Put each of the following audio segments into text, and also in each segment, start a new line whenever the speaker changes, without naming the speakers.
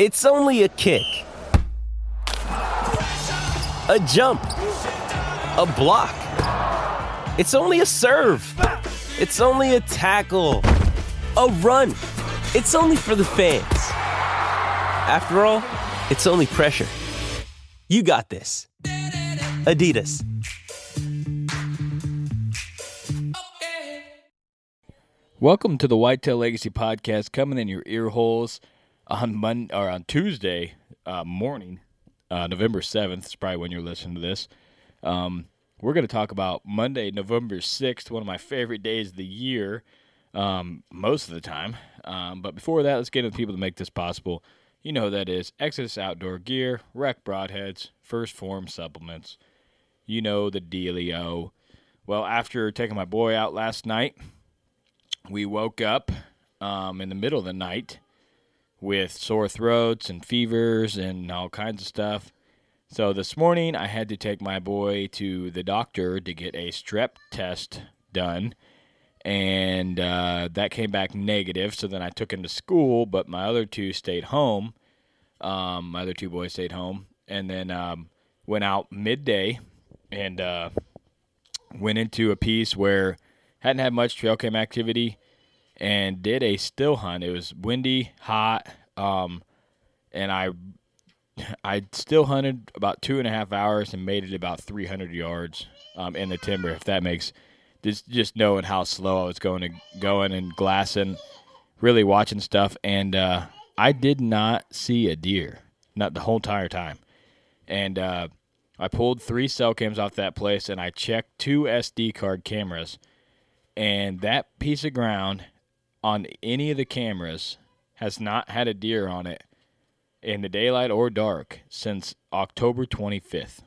It's only a kick, a jump, a block. It's only a serve. It's only a tackle, a run. It's only for the fans. After all, it's only pressure. You got this. Adidas.
Welcome to the Whitetail Legacy Podcast, coming in your ear holes on Monday or on Tuesday uh, morning, uh, November seventh. Is probably when you're listening to this. Um, we're going to talk about Monday, November sixth, one of my favorite days of the year, um, most of the time. Um, but before that, let's get into the people that make this possible. You know who that is Exodus Outdoor Gear, Rec Broadheads, First Form Supplements. You know the dealio. Well, after taking my boy out last night, we woke up um, in the middle of the night with sore throats and fevers and all kinds of stuff. So this morning I had to take my boy to the doctor to get a strep test done. And uh, that came back negative. So then I took him to school, but my other two stayed home. Um, my other two boys stayed home. And then um, went out midday and uh, went into a piece where hadn't had much trail cam activity and did a still hunt. It was windy, hot, um, and I I still hunted about two and a half hours and made it about 300 yards um, in the timber. If that makes just just knowing how slow I was going to going and glassing, really watching stuff, and uh, I did not see a deer, not the whole entire time, and uh, I pulled three cell cams off that place and I checked two SD card cameras, and that piece of ground on any of the cameras has not had a deer on it in the daylight or dark since October 25th.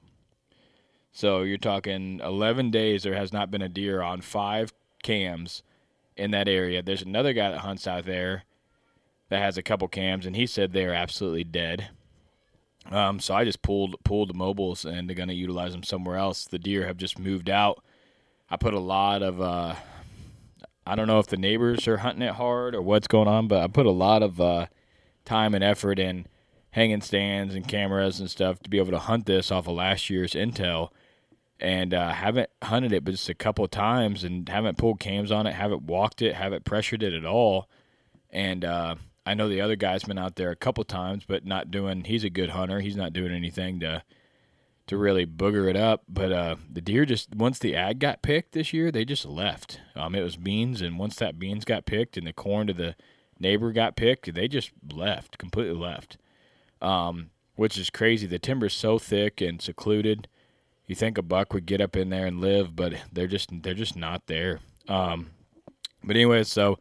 So you're talking 11 days there has not been a deer on five cams in that area. There's another guy that hunts out there that has a couple cams, and he said they're absolutely dead. Um, so I just pulled pulled the mobiles, and they're to utilize them somewhere else. The deer have just moved out. I put a lot of uh, I don't know if the neighbors are hunting it hard or what's going on, but I put a lot of uh, time and effort in hanging stands and cameras and stuff to be able to hunt this off of last year's intel. And uh, haven't hunted it but just a couple times and haven't pulled cams on it, haven't walked it, haven't pressured it at all. And uh, I know the other guy's been out there a couple times, but not doing. He's a good hunter. He's not doing anything to to really booger it up. But uh, the deer just once the ag got picked this year, they just left. Um, it was beans, and once that beans got picked and the corn to the neighbor got picked, they just left, completely left. Um, which is crazy. The timber's so thick and secluded. You think a buck would get up in there and live, but they're just they're just not there. Um, but anyway, so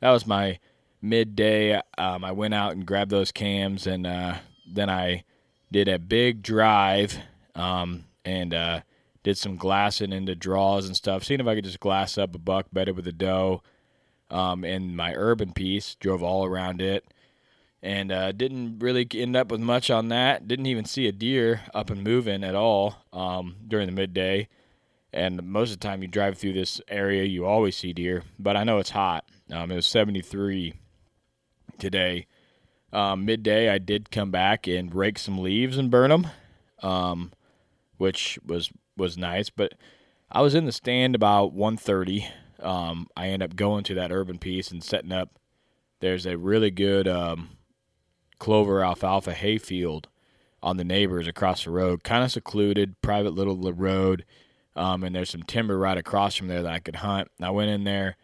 that was my midday. Um, I went out and grabbed those cams, and uh, then I did a big drive um, and uh, did some glassing into draws and stuff. Seeing if I could just glass up a buck better with a doe. Um, and my urban piece drove all around it, and uh, didn't really end up with much on that. Didn't even see a deer up and moving at all um, during the midday. And most of the time you drive through this area, you always see deer. But I know it's hot. Um, it was 73 today. Um, midday, I did come back and rake some leaves and burn them. Which was was nice. But I was in the stand about 1:30. Um, I end up going to that urban piece and setting up. There's a really good um, clover alfalfa hayfield on the neighbors across the road, kind of secluded, private little road. Um, and there's some timber right across from there that I could hunt. I went in there,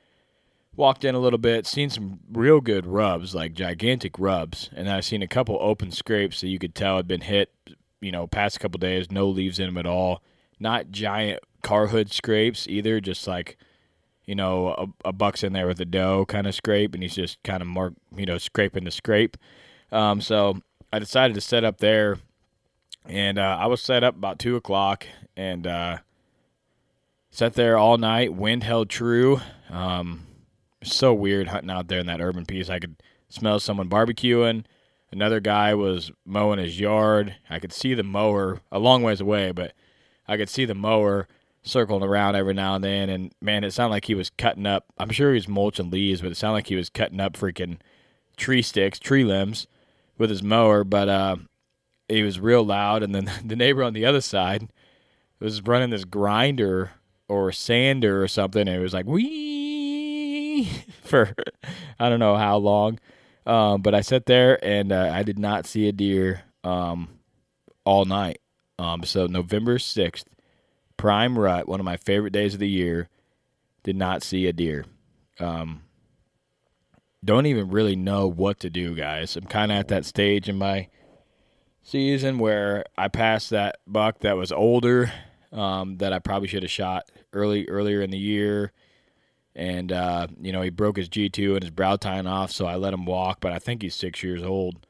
walked in a little bit, seen some real good rubs, like gigantic rubs, and I seen a couple open scrapes that you could tell had been hit you know, past couple days, no leaves in them at all. Not giant car hood scrapes either, just like, you know, a, a buck's in there with a doe kind of scrape, and he's just kind of more, you know, scraping the scrape. Um, so I decided to set up there, and uh, I was set up about two o'clock, and uh, sat there all night. Wind held true. Um, so weird hunting out there in that urban piece. I could smell someone barbecuing. Another guy was mowing his yard. I could see the mower a long ways away, but I could see the mower circling around every now and then. And man, it sounded like he was cutting up. I'm sure he was mulching leaves, but it sounded like he was cutting up freaking tree sticks, tree limbs with his mower. But uh, he was real loud. And then the neighbor on the other side was running this grinder or sander or something. And it was like, wee for I don't know how long. Um, but I sat there and uh, I did not see a deer um, all night. Um, so November 6th, prime rut, one of my favorite days of the year, did not see a deer. Um, don't even really know what to do, guys. I'm kind of at that stage in my season where I passed that buck that was older um, that I probably should have shot early earlier in the year and uh, you know he broke his G two and his brow tine off, so I let him walk. But I think he's six years old.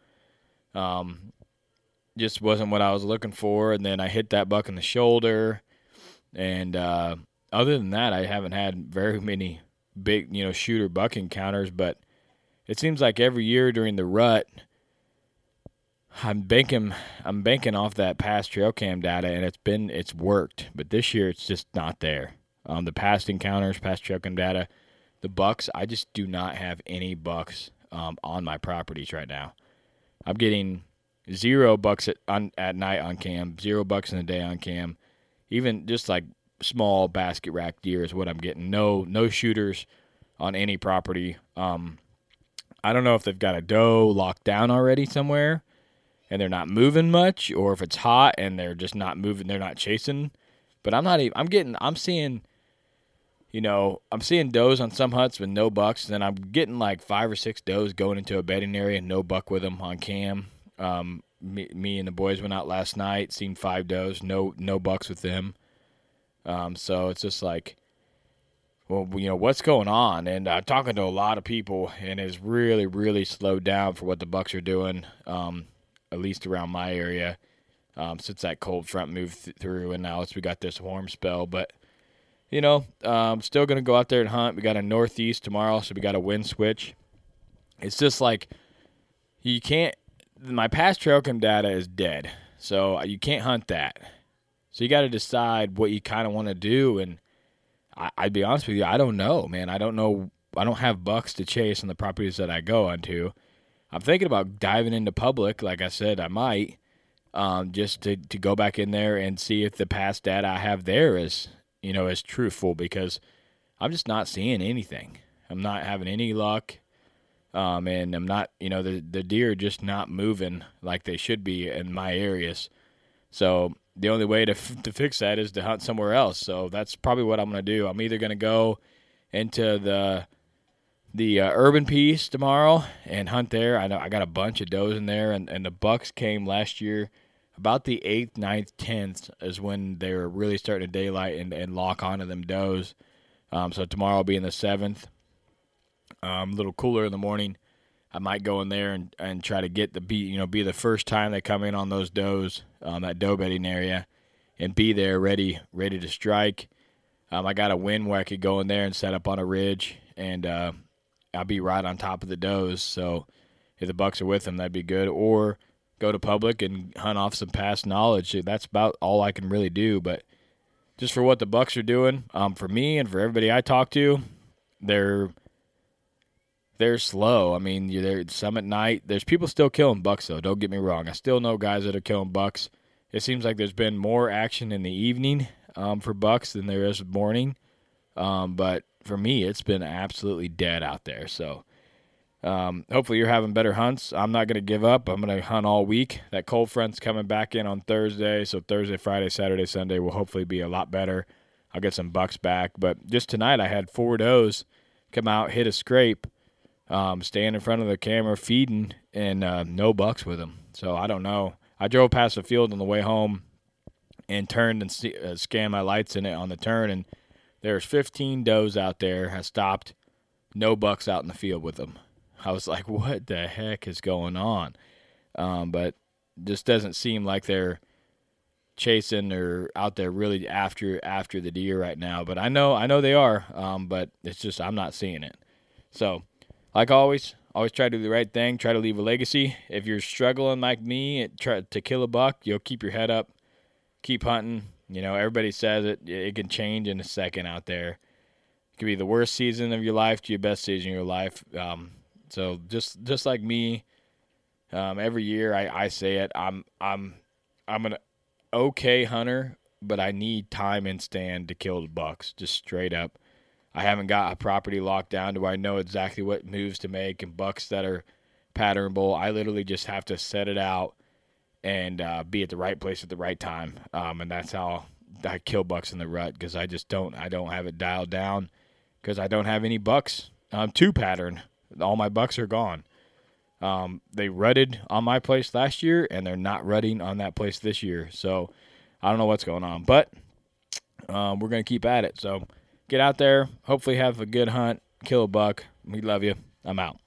Um, just wasn't what I was looking for, and then I hit that buck in the shoulder, and uh, other than that, I haven't had very many big you know shooter buck encounters. But it seems like every year during the rut. I'm banking I'm banking off that past trail cam data and it's been it's worked, but this year it's just not there. Um, the past encounters, past checking data, the bucks. I just do not have any bucks um, on my properties right now. I'm getting zero bucks at on, at night on cam, zero bucks in the day on cam. Even just like small basket rack deer is what I'm getting. No no shooters on any property. Um, I don't know if they've got a doe locked down already somewhere and they're not moving much, or if it's hot and they're just not moving, they're not chasing. But I'm not even. I'm getting. I'm seeing you know, I'm seeing does on some hunts with no bucks, and I'm getting like five or six does going into a bedding area and no buck with them on cam. Um, me, me, and the boys went out last night, seen five does, no no bucks with them. Um, so it's just like, well, you know, what's going on? And uh, talking to a lot of people, and it's really really slowed down for what the bucks are doing, um, at least around my area, um, since that cold front moved th- through, and now it's we got this warm spell, but you know, um, still going to go out there and hunt. We got a northeast tomorrow, so we got a wind switch. It's just like you can't. My past trail cam data is dead, so you can't hunt that. So you got to decide what you kind of want to do. And I, I'd be honest with you, I don't know, man. I don't know. I don't have bucks to chase on the properties that I go onto. I'm thinking about diving into public. Like I said, I might um, just to to go back in there and see if the past data I have there is you know, as truthful because I'm just not seeing anything. I'm not having any luck. Um, and I'm not, you know, the the deer are just not moving like they should be in my areas. So the only way to f- to fix that is to hunt somewhere else. So that's probably what I'm going to do. I'm either going to go into the the uh, urban piece tomorrow and hunt there. I know I got a bunch of does in there, and, and the bucks came last year about the eighth, ninth, tenth is when they were really starting to daylight and, and lock onto them does. Um, so tomorrow will be in the seventh. Um, a little cooler in the morning. I might go in there and, and try to get the be you know be the first time they come in on those does um, that doe bedding area, and be there ready ready to strike. Um, I got a win where I could go in there and set up on a ridge, and uh, I'll be right on top of the does. So if the bucks are with them, that'd be good. Or go to public and hunt off some past knowledge. That's about all I can really do. But just for what the Bucks are doing, um, for me and for everybody I talk to, they're they're slow. I mean, you're some at night. There's people still killing bucks though. Don't get me wrong. I still know guys that are killing bucks. It seems like there's been more action in the evening um, for bucks than there is morning. Um, but for me, it's been absolutely dead out there. So um, hopefully, you're having better hunts. I'm not going to give up. I'm going to hunt all week. That cold front's coming back in on Thursday, so Thursday, Friday, Saturday, Sunday will hopefully be a lot better. I'll get some bucks back. But just tonight, I had four does come out, hit a scrape, um, stand in front of the camera feeding, and uh, no bucks with them. So I don't know. I drove past the field on the way home and turned and see, uh, scanned my lights in it on the turn, and there's 15 does out there, has stopped, no bucks out in the field with them. I was like, what the heck is going on? Um, but just doesn't seem like they're chasing or out there really after after the deer right now. But I know I know they are. Um, but it's just I'm not seeing it. So, like always, always try to do the right thing. Try to leave a legacy. If you're struggling like me, try to kill a buck. You'll keep your head up, keep hunting. You know, everybody says it. It can change in a second out there. It could be the worst season of your life to your best season of your life. Um, so just just like me, um, every year I, I say it. I'm I'm I'm an okay hunter, but I need time and stand to kill the bucks. Just straight up. I haven't got a property locked down to where I know exactly what moves to make and bucks that are patternable. I literally just have to set it out and uh, be at the right place at the right time. Um, and that's how I kill bucks in the rut because I just don't I don't have it dialed down because I don't have any bucks um, to pattern. All my bucks are gone. Um, they rutted on my place last year, and they're not rutting on that place this year. So I don't know what's going on, but um, we're gonna keep at it. So get out there. Hopefully, have a good hunt. Kill a buck. We love you. I'm out.